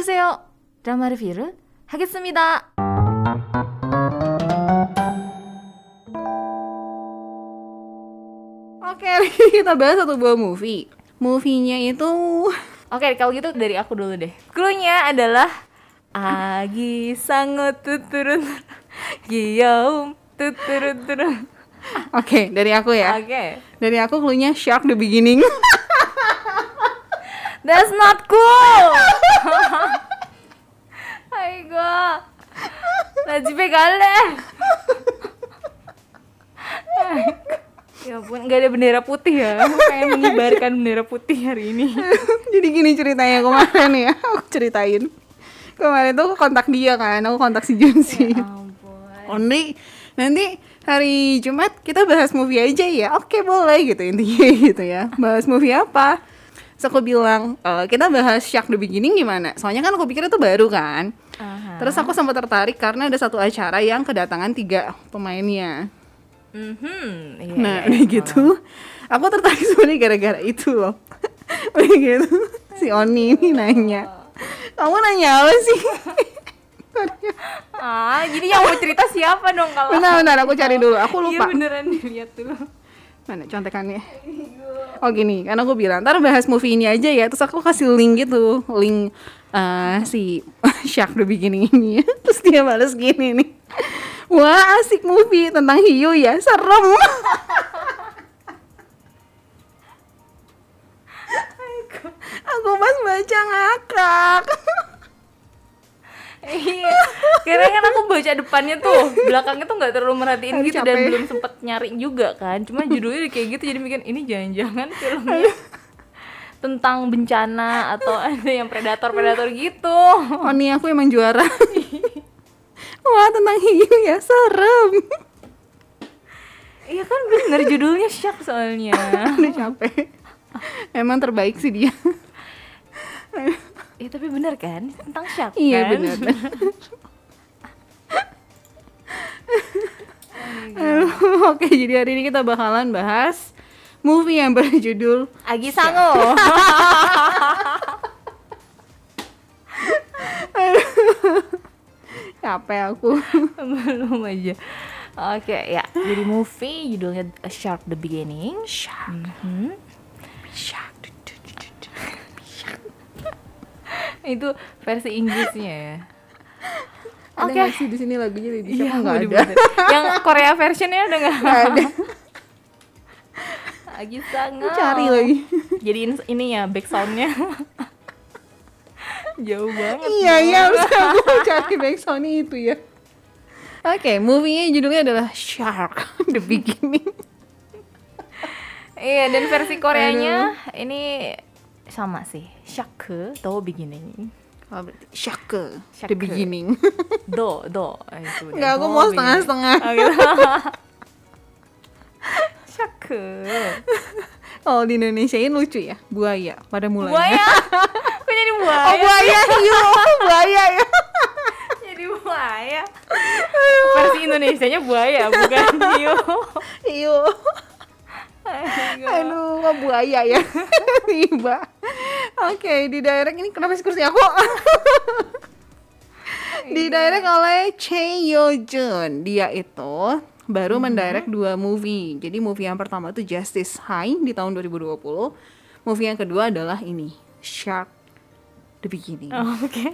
보세요. 드라마 리뷰를 하겠습니다. Oke, kita bahas satu buah movie. Movie-nya itu Oke, kalau gitu dari aku dulu deh. Cluenya adalah Agi sangat tuturun Giyaum tuturun turun Oke, dari aku ya. Oke Dari aku clue-nya Shark the Beginning. That's not cool 아이고 나 집에 갈래 Ya ampun, nggak ada bendera putih ya Aku pengen mengibarkan bendera putih hari ini Jadi gini ceritanya kemarin ya, aku ceritain. Kemarin tuh aku kontak dia kan, aku kontak si Junsi. Ya ampun Only nanti hari Jumat kita bahas movie aja ya. Oke boleh gitu intinya gitu ya. Bahas movie apa? Terus aku bilang "Eh, kita bahas Shark the Beginning gimana? Soalnya kan aku pikir itu baru kan. Aha. Terus aku sempat tertarik karena ada satu acara yang kedatangan tiga pemainnya. Mhm, iya, Nah, iya, udah iya. gitu, aku tertarik sebenarnya gara-gara itu loh. Udah gitu, si Oni ini nanya, kamu nanya apa sih? Ah, jadi yang mau cerita siapa dong kalau bentar, aku cari dulu, aku Iya lupa. beneran dilihat dulu Mana contekannya? Oh gini, karena aku bilang, ntar bahas movie ini aja ya. Terus aku kasih link gitu, link eh, si Shark the Beginning ini. Terus dia balas gini nih. Wah asik movie tentang hiu ya, serem. aku pas baca ngakak. Iya, karena kan aku baca depannya tuh, belakangnya tuh nggak terlalu merhatiin gitu dan capek. belum sempet nyari juga kan. Cuma judulnya kayak gitu jadi mikir ini jangan-jangan filmnya tentang bencana atau ada yang predator-predator gitu. Oni aku emang juara. Wah tentang hiu ya, serem. Iya kan bener judulnya shock soalnya. Udah capek. Emang terbaik sih dia. Iya tapi bener kan tentang shock Iya kan? benar. Oke, jadi hari ini kita bakalan bahas movie yang berjudul Agi Sango. Capek aku. Belum aja. Oke ya, jadi movie judulnya A Shark the Beginning. Shark. Hmm. Shark. Itu versi Inggrisnya ya. Ada Oke. nggak sih di sini lagunya Shark? Iya, nggak ada. Yang Korea versionnya udah nggak ada. lagi sangat. Cari lagi. Jadiin ini ya back soundnya. Jauh banget. iya iya harus aku cari back sound itu ya. Oke, movie-nya judulnya adalah Shark the Beginning. Iya, dan versi Koreanya ini sama sih. Shark the beginning. Oh, berarti Shark the. Beginning. Do, do. Eh, itu udah. Nggak, aku Do mau setengah-setengah. Oh, gitu. Shark. Kalau di Indonesiain lucu ya, buaya pada mulanya. Buaya. Kok jadi buaya? Oh buaya, hiu, buaya ya. Jadi buaya. Versi Indonesianya buaya, bukan hiu. Hiu. Aduh, kok buaya ya. Tiba. Oke, di direct ini kenapa sih kursi aku? di direct oleh Choi Yo Jun. Dia itu baru mendirect dua movie. Jadi movie yang pertama itu Justice High di tahun 2020. Movie yang kedua adalah ini, Shark The Beginning. Oh, Oke.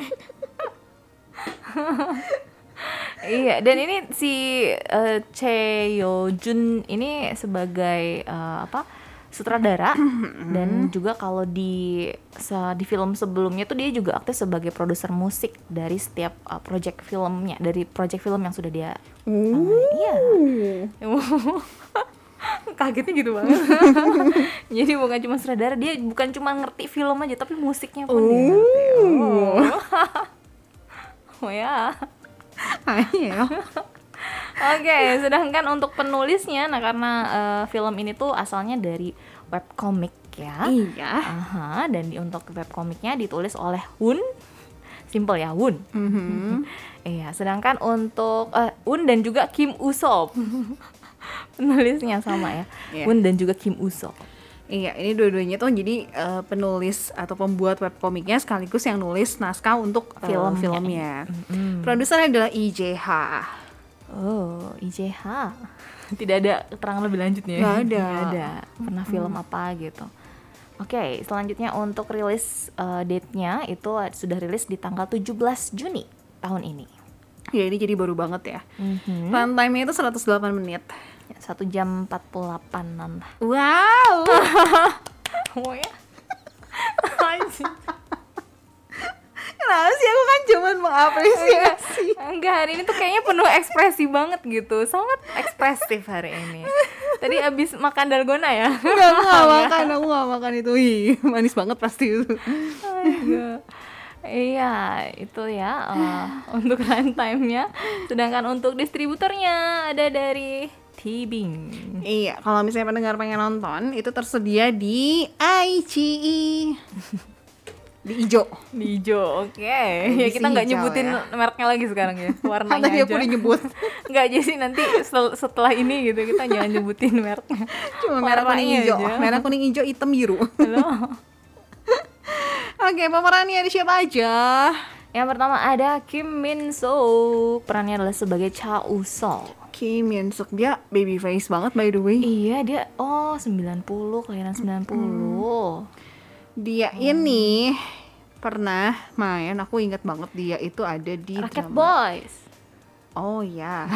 iya, dan ini si eh, Che Yo Jun ini sebagai eh, apa? Sutradara dan juga kalau di se- di film sebelumnya tuh dia juga aktif sebagai produser musik dari setiap eh, project filmnya, dari project film yang sudah dia Oh. iya. Kagetnya gitu banget. Jadi bukan cuma sutradara, dia bukan cuma ngerti film aja tapi musiknya pun dia ngerti. Oh. oh ya. Ayo. Oke, sedangkan untuk penulisnya, nah karena eh, film ini tuh asalnya dari webcomic ya. Iya. Aha, dan di, untuk webcomicnya ditulis oleh Hun. Simple ya, Hun. Mhm. Iya, sedangkan untuk eh, Un dan juga Kim Usop. Penulisnya sama ya. Un dan juga Kim Usop. Iya, ini dua-duanya tuh jadi eh, penulis atau pembuat webkomiknya sekaligus yang nulis naskah untuk eh, Filmnya. filmnya. Produsernya adalah IJH. Oh, IJH. Tidak ada keterangan lebih lanjutnya. Nggak ada. Nggak ada. Pernah film apa gitu. Oke, selanjutnya untuk rilis eh, date-nya itu sudah rilis di tanggal 17 Juni tahun ini. Ya ini jadi baru banget ya. Mhm. Runtime-nya itu 108 menit. Satu jam 48an lah. Wow. Oh ya? Kenapa sih aku kan cuman mengapresiasi. Enggak, hari ini tuh kayaknya penuh ekspresi banget gitu. Sangat ekspresif hari ini. Tadi abis makan dalgona ya? Enggak, aku gak makan, aku gak makan itu. Ih, manis banget pasti itu. Aduh. Iya, itu ya eh, untuk runtime-nya. Sedangkan untuk distributornya ada dari Tibing. Iya, kalau misalnya pendengar pengen nonton, itu tersedia di ICE. Di ijo. Di hijau, oke. Ya Edisi kita nggak hijau nyebutin ya. mereknya lagi sekarang ya, warnanya Tadi aku udah nyebut. Nggak aja sih nanti sel- setelah ini gitu kita jangan nyebutin mereknya. Cuma merah kuning hijau. aja. Merah kuning hijau, hitam biru. Halo. Oke, pemerannya ada siapa aja? Yang pertama ada Kim Min Soo. Perannya adalah sebagai Cha Usol. Kim Min Suk dia baby face banget by the way. Iya, dia oh 90, kelahiran 90. Dia ini pernah main, aku ingat banget dia itu ada di Rocket drama. Boys. Oh ya.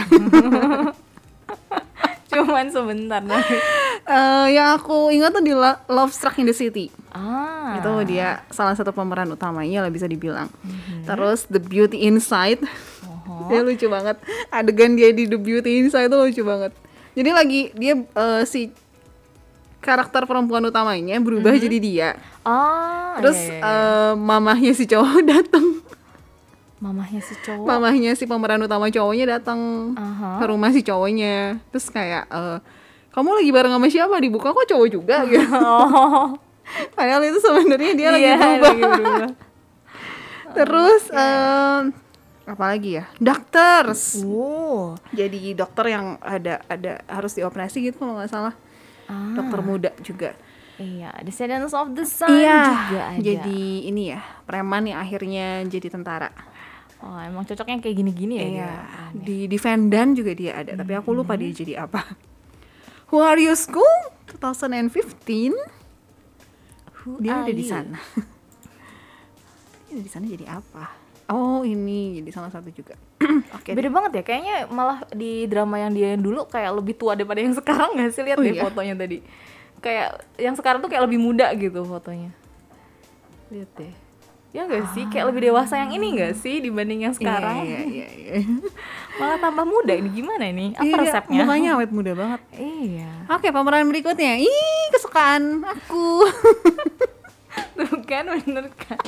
Cuman sebentar tapi. Eh, yang aku ingat tuh di Lo- Love Struck in the City. Ah. Itu dia salah satu pemeran utamanya lah bisa dibilang. Mhm. Terus The Beauty Inside. Dia lucu banget. Adegan dia di The Beauty Inside itu lucu banget. Jadi lagi dia eh, si karakter perempuan utamanya berubah jadi dia. Ah, Terus iya, iya, iya. eh, mamahnya si cowok datang. mamahnya si cowok. Mamahnya si pemeran utama cowoknya datang Aha. ke rumah si cowoknya. Terus kayak eh, kamu lagi bareng sama siapa? Dibuka kok cowok juga gitu. Oh. Padahal itu sebenarnya dia lagi Iya, berubah. lagi berubah. Terus em, apa lagi ya? Doctors. Oh. Jadi dokter yang ada ada harus dioperasi gitu kalau nggak salah. Ah. Dokter muda juga. Iya, Descendants of the Sun iya. juga ada. Jadi ini ya preman yang akhirnya jadi tentara. Oh, emang cocoknya kayak gini-gini ya Iya. dia. Di Vendan juga dia ada, tapi aku lupa dia jadi apa. Who Are You School 2015 Who dia ada di sana. dia ada di sana jadi apa? Oh ini jadi salah satu juga. Oke. Beda banget ya, kayaknya malah di drama yang dia yang dulu kayak lebih tua daripada yang sekarang gak sih? Lihat Oh deh iya? fotonya tadi. Kayak yang sekarang tuh kayak lebih muda gitu fotonya. Lihat deh. Ya gak sih? Kayak lebih dewasa yang ini gak sih dibanding yang sekarang? Iya, iya, iya. Malah tambah muda ini gimana ini? Apa Iya, resepnya? Mukanya awet muda banget. Iya. Oke, pemeran berikutnya. Ih, kesukaan aku. Tuh kan bener kan.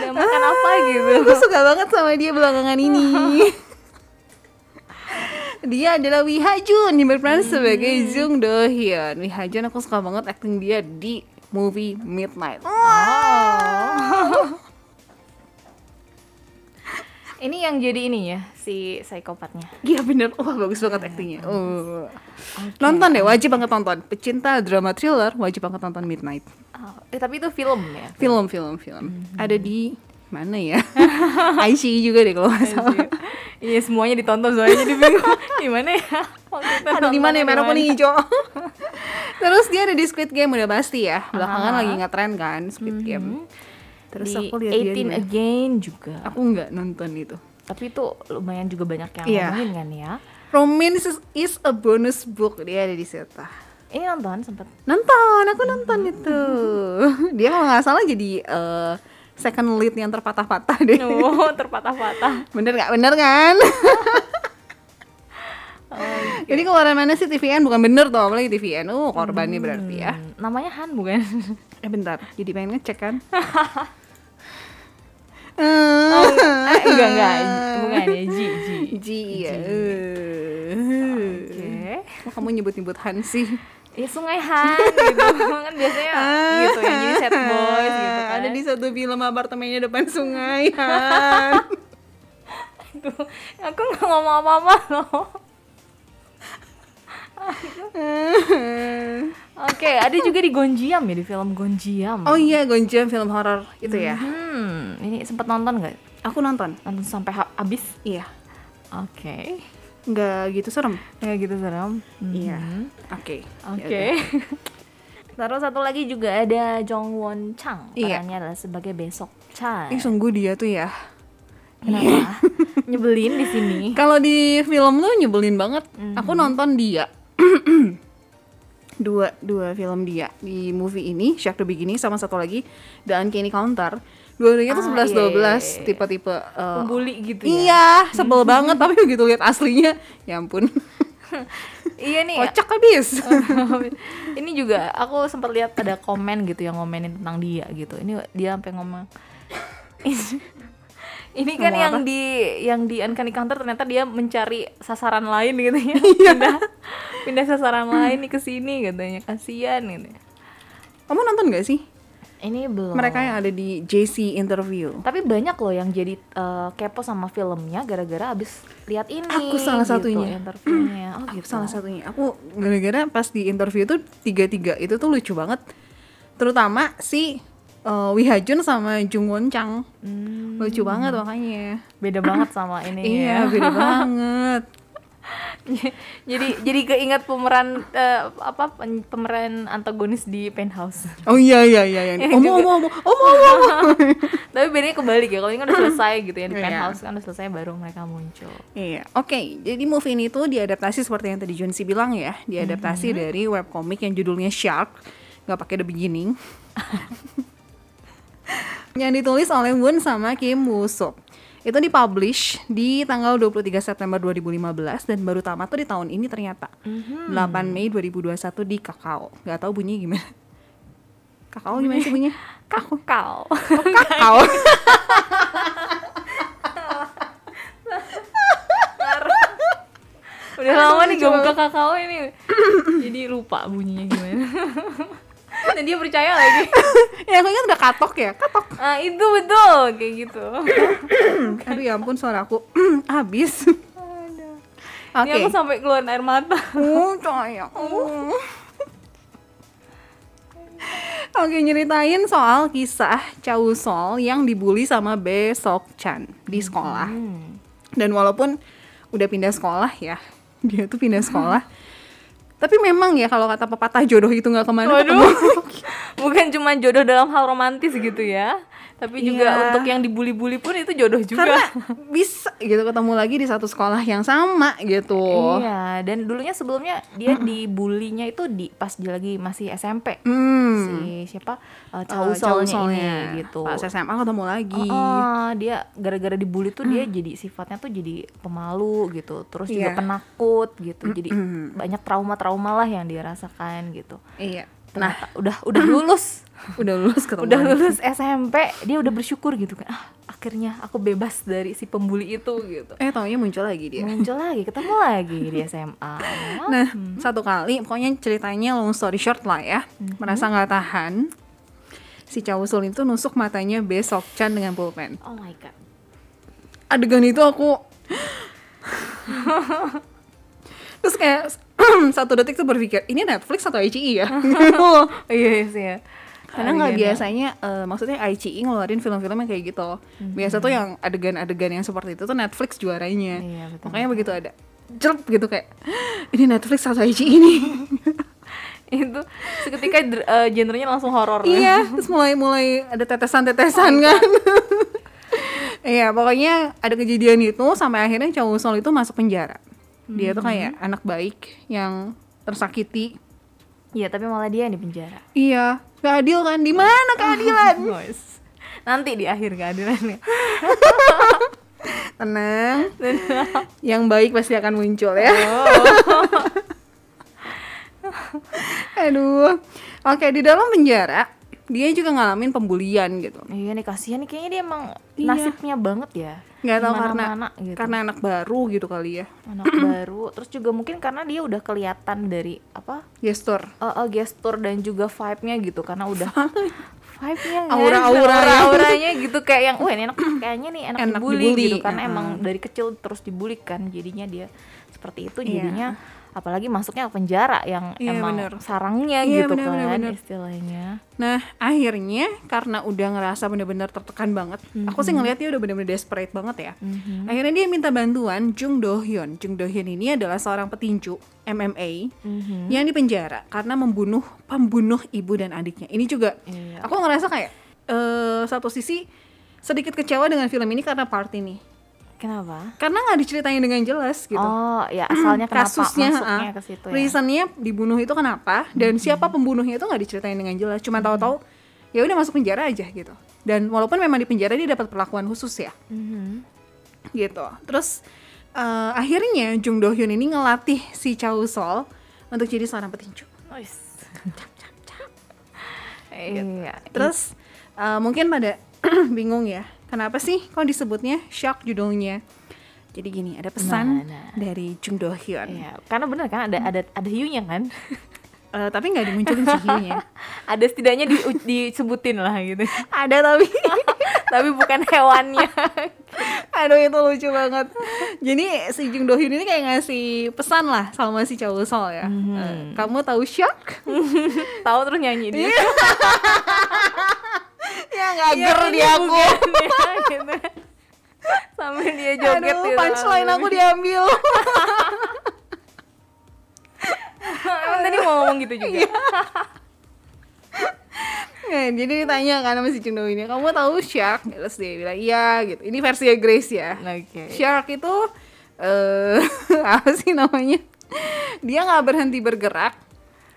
Udah makan apa gitu? aku suka banget sama dia belakangan ini. dia adalah Wi Hajun yang berperan sebagai Jung Do Hyun. Wi Hajun aku suka banget acting dia di movie Midnight. Oh. ini yang jadi ini ya si psikopatnya. Iya bener, wah bagus banget actingnya. Oh. Nonton deh, wajib banget nonton. Pecinta drama thriller wajib banget nonton Midnight. Oh, eh tapi itu film ya. Film, film, film. Ada di mana ya? ICI juga deh kalau nggak salah. Iya semuanya ditonton soalnya jadi bingung gimana ya. Itu Ada di mana ya merah kuning hijau. Terus dia ada di Squid Game udah pasti ya. Belakangan Ah. lagi ngetren kan Squid Game. Terus di aku lihat dia 18 di mana? Again juga. Aku nggak nonton itu. Tapi itu lumayan juga banyak yang Iya. ngomongin kan ya. Romance is, is a bonus book dia ada di situ. Ini nonton sempet. Nonton, aku nonton itu. Dia kalau nggak salah jadi eh, second lead yang terpatah-patah deh. Oh, terpatah-patah. Bener nggak? Bener kan? Jadi keluaran mana sih TVN? Bukan bener tuh, apalagi TVN. Oh, korbannya berarti ya. Hmm, namanya Han bukan? Eh bentar, jadi pengen ngecek kan? Oh, eh, enggak enggak, bukan ya Ji Ji. Ji ya. Oke. Kok kamu nyebut-nyebut Han sih? Ya Sungai Han gitu kan biasanya gitu ya jadi set boys gitu kan. Ada di satu film apartemennya depan sungai Han. Aduh, aku nggak ngomong apa-apa loh. Oke, ada juga di Gonjiam ya di film Gonjiam. oh iya, Gonjiam film horor itu ya. Hmm, ini sempat nonton nggak? Aku nonton. Nonton sampai ha- habis? Iya. Oke. Nggak gitu serem. Ya gitu serem. Iya. Mhm. Oke. Oke. Terus satu lagi juga ada Jong Won Chang. Iya. Perannya adalah sebagai Besok Chan. Ih, sungguh dia tuh ya. Kenapa? Nyebelin di sini. Kalau di film tuh nyebelin banget. Aku nonton dia. dua dua film dia di movie ini Shark the Beginning sama satu lagi The Uncanny Counter. Dua-duanya tuh Ah, 11 iya, iya, 12 iya. tipe-tipe eh, Pembuli gitu ya. Iya, sebel banget tapi begitu lihat aslinya, ya ampun. Iya nih. Kocak habis. ini juga aku sempat lihat ada komen gitu yang ngomenin tentang dia gitu. Ini dia sampai ngomong ini kan yang apa? di yang di Uncanny Counter ternyata dia mencari sasaran lain gitu ya. Iya. pindah pindah sasaran lain nih ke sini katanya. Kasihan gitu. Kamu nonton gak sih? Ini belum. Mereka yang ada di JC interview. Tapi banyak loh yang jadi eh, kepo sama filmnya gara-gara abis lihat ini. Aku salah gitu, satunya. interviewnya. Oh Aku gitu. salah satunya. Aku gara-gara pas di interview tuh tiga-tiga itu tuh lucu banget. Terutama si uh, Wi Ha Jun sama Jung Won Chang. Hmm, Lucu banget makanya. beda banget sama ini Iya, ya. beda banget. jadi jadi keinget pemeran eh, apa pemeran antagonis di Penthouse. Oh iya iya iya yang Yang Omo juga- omo omo omo omo. Tapi bedanya kebalik ya. Kalau ini kan udah selesai gitu ya di Iya. Penthouse kan udah selesai baru mereka muncul. Iya, oke. Jadi movie ini tuh diadaptasi seperti yang tadi Junsi bilang ya, diadaptasi Mm-hmm. dari webcomic yang judulnya Shark, nggak pakai the beginning. Yang ditulis oleh Won sama Kim Woo Suk. Itu dipublish di tanggal 23 September 2015 dan baru tamat tuh di tahun ini ternyata. Mm-hmm. 8 Mei 2021 di Kakao. Gak tahu bunyinya gimana. Kakao gimana sih bunyinya? Aku Kakao. Kakao. udah lama nih gak buka kakao ini. Jadi lupa bunyinya gimana. Dan dia percaya lagi. ya aku ingat udah katok ya, katok. Ah itu betul kayak gitu. Aduh ya ampun suara aku habis. Oke. Ini aku sampai keluar air mata. Oh, sayang. Oke, nyeritain soal kisah Chow Sol yang dibully sama Be Sok Chan di sekolah. Hmm. Dan walaupun udah pindah sekolah ya, dia tuh pindah sekolah. Tapi memang ya kalau kata pepatah jodoh itu nggak ke mana. Waduh. Bukan cuma jodoh dalam hal romantis gitu ya. Tapi juga Iya. untuk yang dibully-bully pun itu jodoh juga. Karena bisa gitu ketemu lagi di satu sekolah yang sama gitu. Iya, dan dulunya sebelumnya dia dibulinya itu di pas dia lagi masih SMP. Hmm. Si siapa? Uh, Eh, Chow Chow Solnya Solnya. ini gitu. Pas SMA ketemu lagi. Oh, dia gara-gara dibully tuh dia jadi sifatnya tuh jadi pemalu gitu. Terus juga Iya. penakut gitu. Jadi banyak trauma-trauma lah yang dia rasakan gitu. Iya. Nah, udah udah lulus. Udah lulus ketemu. udah lulus SMP, dia udah bersyukur gitu kan. Ah, akhirnya aku bebas dari si pembuli itu gitu. Eh, taunya muncul lagi dia. Muncul lagi, ketemu lagi di SMA. Nah, satu kali, pokoknya ceritanya long story short lah ya. Merasa nggak tahan, si Cawusul itu nusuk matanya besok Chan dengan pulpen. Oh my god. Adegan itu aku terus kayak satu detik tuh berpikir ini Netflix atau ICI ya? iya iya sih ya. Karena nggak biasanya, eh, maksudnya ICI ngeluarin film-film yang kayak gitu. Biasa tuh yang adegan-adegan yang seperti itu tuh Netflix juaranya. Iya, betul. Makanya begitu ada jelek gitu kayak ini Netflix atau ICI ini. itu seketika eh, genrenya langsung horor. iya, terus mulai mulai ada tetesan-tetesan kan. Iya, pokoknya ada kejadian itu sampai akhirnya Chow Sol itu masuk penjara. Dia tuh kayak anak baik yang tersakiti. Iya, tapi malah dia yang di penjara. Iya, gak adil kan? Di mana keadilan? Nanti di akhir keadilannya. Tenang. yang baik pasti akan muncul ya. Aduh. Oke, di dalam penjara dia juga ngalamin pembulian gitu. Iya nih kasihan nih kayaknya dia emang Iya. nasibnya banget ya. Nggak tahu karena mana-mana gitu. karena anak baru gitu kali ya. anak baru. Terus juga mungkin karena dia udah kelihatan dari apa? Gestur. eh, eh, gestur dan juga vibe-nya gitu karena udah vibe-nya kan? Aura-aura ya. auranya gitu kayak yang wah ini enak kayaknya nih enak, Enak dibully, dibully, gitu karena uh-uh. emang dari kecil terus dibully kan jadinya dia seperti itu Iya. jadinya apalagi masuknya ke penjara yang Iya, emang bener. sarangnya Iya, gitu bener, kan bener, bener. istilahnya Nah, akhirnya karena udah ngerasa bener-bener tertekan banget, aku sih ngeliat dia udah bener-bener desperate banget ya. Mhm. Akhirnya dia minta bantuan Jung Do Hyun. Jung Do Hyun ini adalah seorang petinju MMA Mhm. yang dipenjara karena membunuh pembunuh ibu dan adiknya. Ini juga Iya. aku ngerasa kayak eh satu sisi sedikit kecewa dengan film ini karena part ini. Kenapa? Karena nggak diceritain dengan jelas gitu. oh ya asalnya kenapa kasusnya masuknya ah, ke situ ya. reasonnya dibunuh itu kenapa? Dan siapa pembunuhnya itu nggak diceritain dengan jelas. Cuma tahu-tahu ya udah masuk penjara aja gitu. Dan walaupun memang di penjara dia dapat perlakuan khusus ya. Mhm. gitu. Terus eh, akhirnya Jung Do Hyun ini ngelatih si Chow Sol untuk jadi seorang petinju. Iya terus eh, mungkin pada bingung ya kenapa sih kok disebutnya shock judulnya? Jadi gini ada pesan Nah, nah. dari Jung Do Hyun. Iya, karena bener kan ada ada ada hiunya kan? Eh, tapi nggak dimunculin si hiunya. Ada setidaknya di, disebutin lah gitu. Ada tapi. Tapi bukan hewannya. Aduh itu lucu banget. Jadi si Jung Do Hyun ini kayak ngasih pesan lah sama si Chow Sol ya. Eh, kamu tahu shock? tahu terus nyanyi dia ya ngager Iya, di ini aku. ya, gitu. dia joget Aduh, gitu. punchline aku diambil. Emang tadi mau ngomong gitu juga Nah, jadi ditanya kan sama si Jung Do Hyun, kamu tahu shark? Terus dia bilang iya gitu. Ini versi Grace ya. oke Shark itu eh apa sih namanya? Dia nggak berhenti bergerak,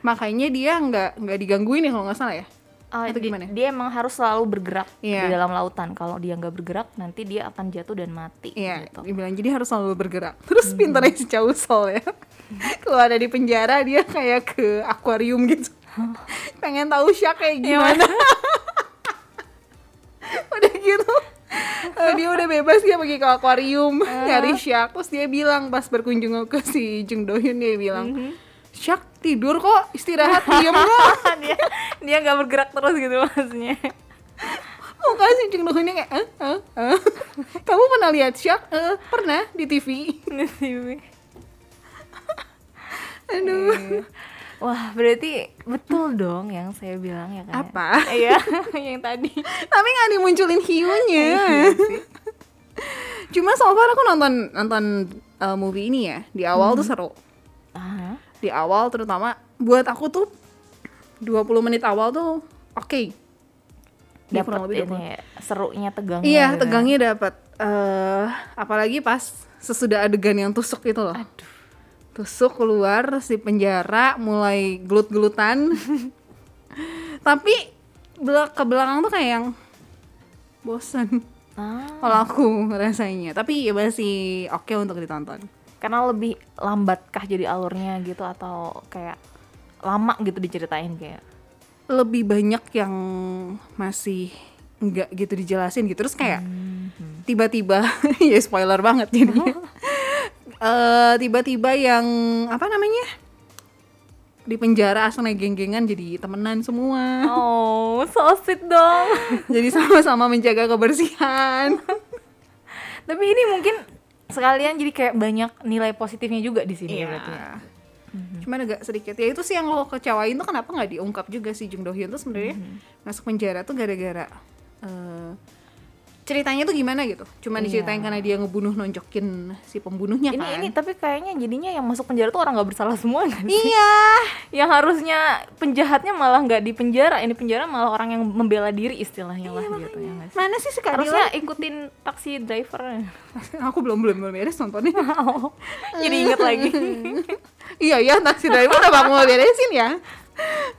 makanya dia nggak nggak digangguin ya kalau nggak salah ya. Oh, Atau gimana? dia emang harus selalu bergerak Iya. di dalam lautan kalau dia nggak bergerak nanti dia akan jatuh dan mati Iya, gitu dibilang jadi harus selalu bergerak. Terus pintarnya si Chow Sol ya. Kalau ada di penjara dia kayak ke akuarium gitu. Pengen tahu shark kayak gimana. udah gitu. eh, dia udah bebas dia pergi ke akuarium nyari shark. Terus dia bilang pas berkunjung ke si Jung Do Hyun dia bilang, "Shark tidur kok, istirahat diem kok." dia dia nggak bergerak terus gitu maksudnya Muka si Jung Do Hyun kayak, "Eh, eh, eh. Kamu pernah lihat shark? "Eh, pernah di TV." Di TV. Aduh. Iya. Wah, berarti betul dong yang saya bilang ya kan? Apa? Iya, yang tadi. tapi nggak dimunculin hiunya cuma so far aku nonton nonton uh, movie ini ya di awal tuh seru Ah, di awal terutama buat aku tuh 20 menit awal tuh oke. Ya, dapat kurang lebih ini ya, serunya tegangnya. iya gitu ya. tegangnya dapat Eh, apalagi pas sesudah adegan yang tusuk itu loh. Tusuk keluar di penjara mulai gelut-gelutan. Tapi belak ke belakang tuh kayak yang bosan Ah, kalau aku rasanya. Tapi ya masih oke untuk ditonton karena lebih lambat kah jadi alurnya gitu atau kayak lama gitu diceritain kayak. lebih banyak yang masih enggak gitu dijelasin gitu. Terus kayak tiba-tiba ya spoiler banget jadinya. Eh, tiba-tiba yang apa namanya? Di penjara asalnya geng-gengan jadi temenan semua. Oh, so sweet dong. jadi sama-sama menjaga kebersihan. Tapi ini mungkin sekalian jadi kayak banyak nilai positifnya juga di sini ya Iya. berarti. ya. Cuman agak sedikit ya itu sih yang lo kecewain tuh kenapa nggak diungkap juga si Jung Do Hyun tuh sebenarnya masuk penjara tuh gara-gara eh, ceritanya tuh gimana gitu. Cuma Iya. diceritain karena dia ngebunuh nonjokin si pembunuhnya Ini kan. ini tapi kayaknya jadinya yang masuk penjara tuh orang nggak bersalah semua kan? Iya. yang harusnya penjahatnya malah nggak di penjara, ini penjara malah orang yang membela diri istilahnya lah gitu ya nggak sih? Mana sih si Harusnya ikutin taksi driver. Aku belum belum belum beres nontonnya. Jadi inget lagi. iya ya taksi driver udah mau beresin ya.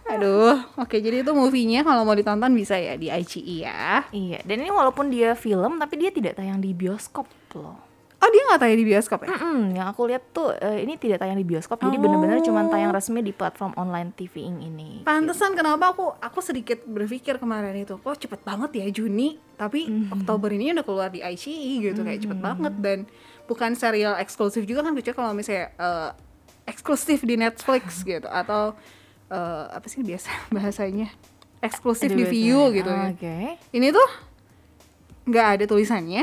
Aduh, oke jadi itu movie-nya kalau mau ditonton bisa ya di ICE ya. iya, dan ini walaupun dia film tapi dia tidak tayang di bioskop loh. Oh dia nggak tayang di bioskop ya? Mm-mm, yang aku lihat tuh eh, ini tidak tayang di bioskop, jadi bener-bener cuma tayang resmi di platform online TVing ini. Pantesan kenapa aku aku sedikit berpikir kemarin itu kok cepet banget ya Juni tapi Oktober ini udah keluar di ICE gitu kayak cepet banget dan bukan serial eksklusif juga kan kecuali kalau misalnya eh, eksklusif di Netflix gitu atau eh, apa sih biasa bahasanya eksklusif di view gitu Ah, ya. Oke. Ini tuh nggak ada tulisannya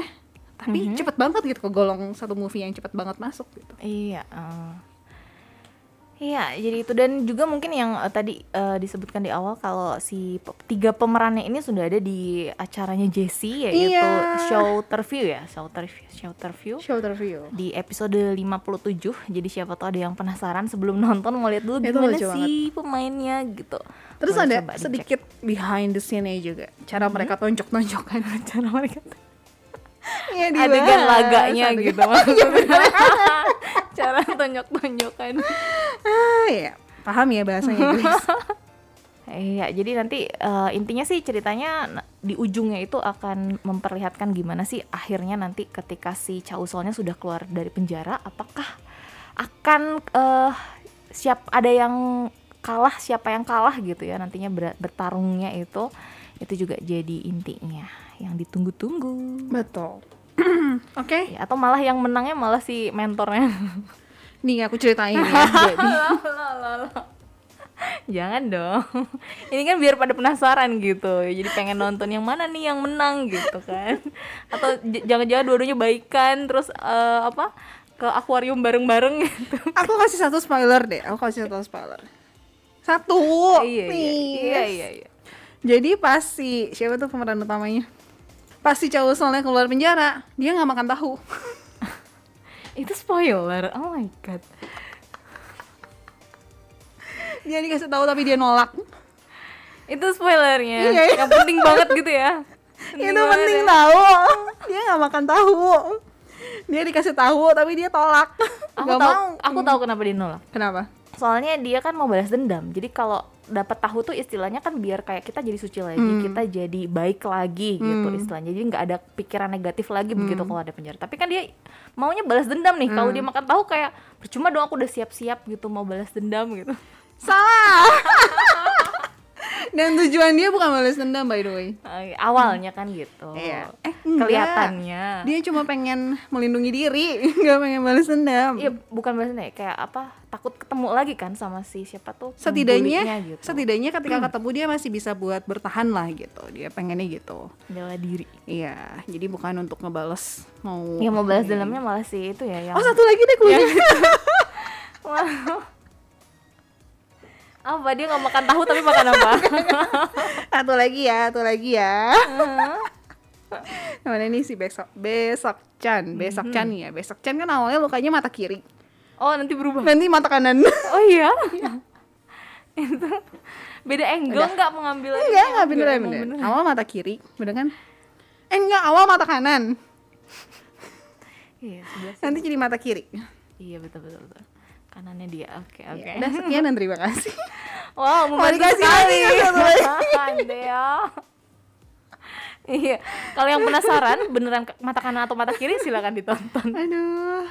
tapi cepet banget gitu kegolong satu movie yang cepet banget masuk gitu. Iya. eh. Iya, jadi itu dan juga mungkin yang eh, tadi eh, disebutkan di awal kalau si pe- tiga pemerannya ini sudah ada di acaranya Jessie yaitu Iya. show terview ya, show terview, show terview Show interview. di episode 57. Jadi siapa tahu ada yang penasaran sebelum nonton mau lihat dulu Itu gimana sih pemainnya gitu. Terus Boleh ada coba dicek. sedikit behind the scene juga. Cara mereka tonjok-tonjokan. cara mereka Iya adegan laganya Adegan- gitu maksudnya. cara tonjok-tonjokan. Ah, iya. Paham ya bahasanya Inggris. Iya, jadi nanti eh, intinya sih ceritanya di ujungnya itu akan memperlihatkan gimana sih akhirnya nanti ketika si Chausolnya sudah keluar dari penjara, apakah akan eh, siap ada yang kalah, siapa yang kalah gitu ya nantinya ber- bertarungnya itu itu juga jadi intinya yang ditunggu-tunggu. Betul. Oke, Ya, atau malah yang menangnya malah si mentornya. nih aku ceritain ya. Jangan dong. Ini kan biar pada penasaran gitu. Jadi pengen nonton yang mana nih yang menang gitu kan. Atau jangan-jangan dua-duanya baikan terus eh, apa? ke akuarium bareng-bareng gitu. aku kasih satu spoiler deh. Aku kasih satu spoiler. Satu. iya, iya, please. iya, iya, iya. Jadi pas si siapa tuh pemeran utamanya? Pas si cowok soalnya keluar penjara, dia nggak makan tahu. Itu spoiler. Oh my god. Dia dikasih tahu tapi dia nolak. Itu spoilernya. Iya, iya. Yang penting banget gitu ya. itu banget penting ya. tahu. Dia nggak makan tahu. Dia dikasih tahu tapi dia tolak. Aku Nggak tahu, mau. aku tahu kenapa dia nolak. Kenapa? soalnya dia kan mau balas dendam jadi kalau dapat tahu tuh istilahnya kan biar kayak kita jadi suci lagi Hmm. kita jadi baik lagi gitu istilahnya jadi nggak ada pikiran negatif lagi Hmm. begitu kalau ada penjara tapi kan dia maunya balas dendam nih kalau dia makan tahu kayak percuma dong aku udah siap-siap gitu mau balas dendam gitu Salah. Dan tujuan dia bukan balas dendam by the way. Eh, awalnya kan gitu. Iya. Eh, kelihatannya. Dia cuma pengen melindungi diri, nggak pengen balas dendam. iya bukan balas dendam ya, kayak apa takut ketemu lagi kan sama si siapa tuh setidaknya gitu. setidaknya ketika ketemu dia masih bisa buat bertahan lah gitu. Dia pengennya gitu. Bela diri. Iya jadi bukan untuk ngebales mau ya mau balas dendamnya malah si itu ya yang oh satu lagi deh kuenya apa? Dia nggak makan tahu tapi makan apa? Satu lagi ya satu lagi ya. Mana nih si besok? Besok Chan besok Chan nih ya. Besok Chan kan awalnya lukanya mata kiri. Oh nanti berubah. Nanti mata kanan. Oh iya? Itu beda angle nggak mengambil enggak enggak bener bener awal mata kiri bener kan? Eh enggak awal mata kanan. Iya sebelah nanti jadi mata kiri. Iya betul betul betul kanannya dia. Oke oke. Udah sekian dan terima kasih. Wow Mau membantu sekali. lagi. Ya iya. Kalau yang penasaran beneran mata kanan atau mata kiri silakan ditonton. Aduh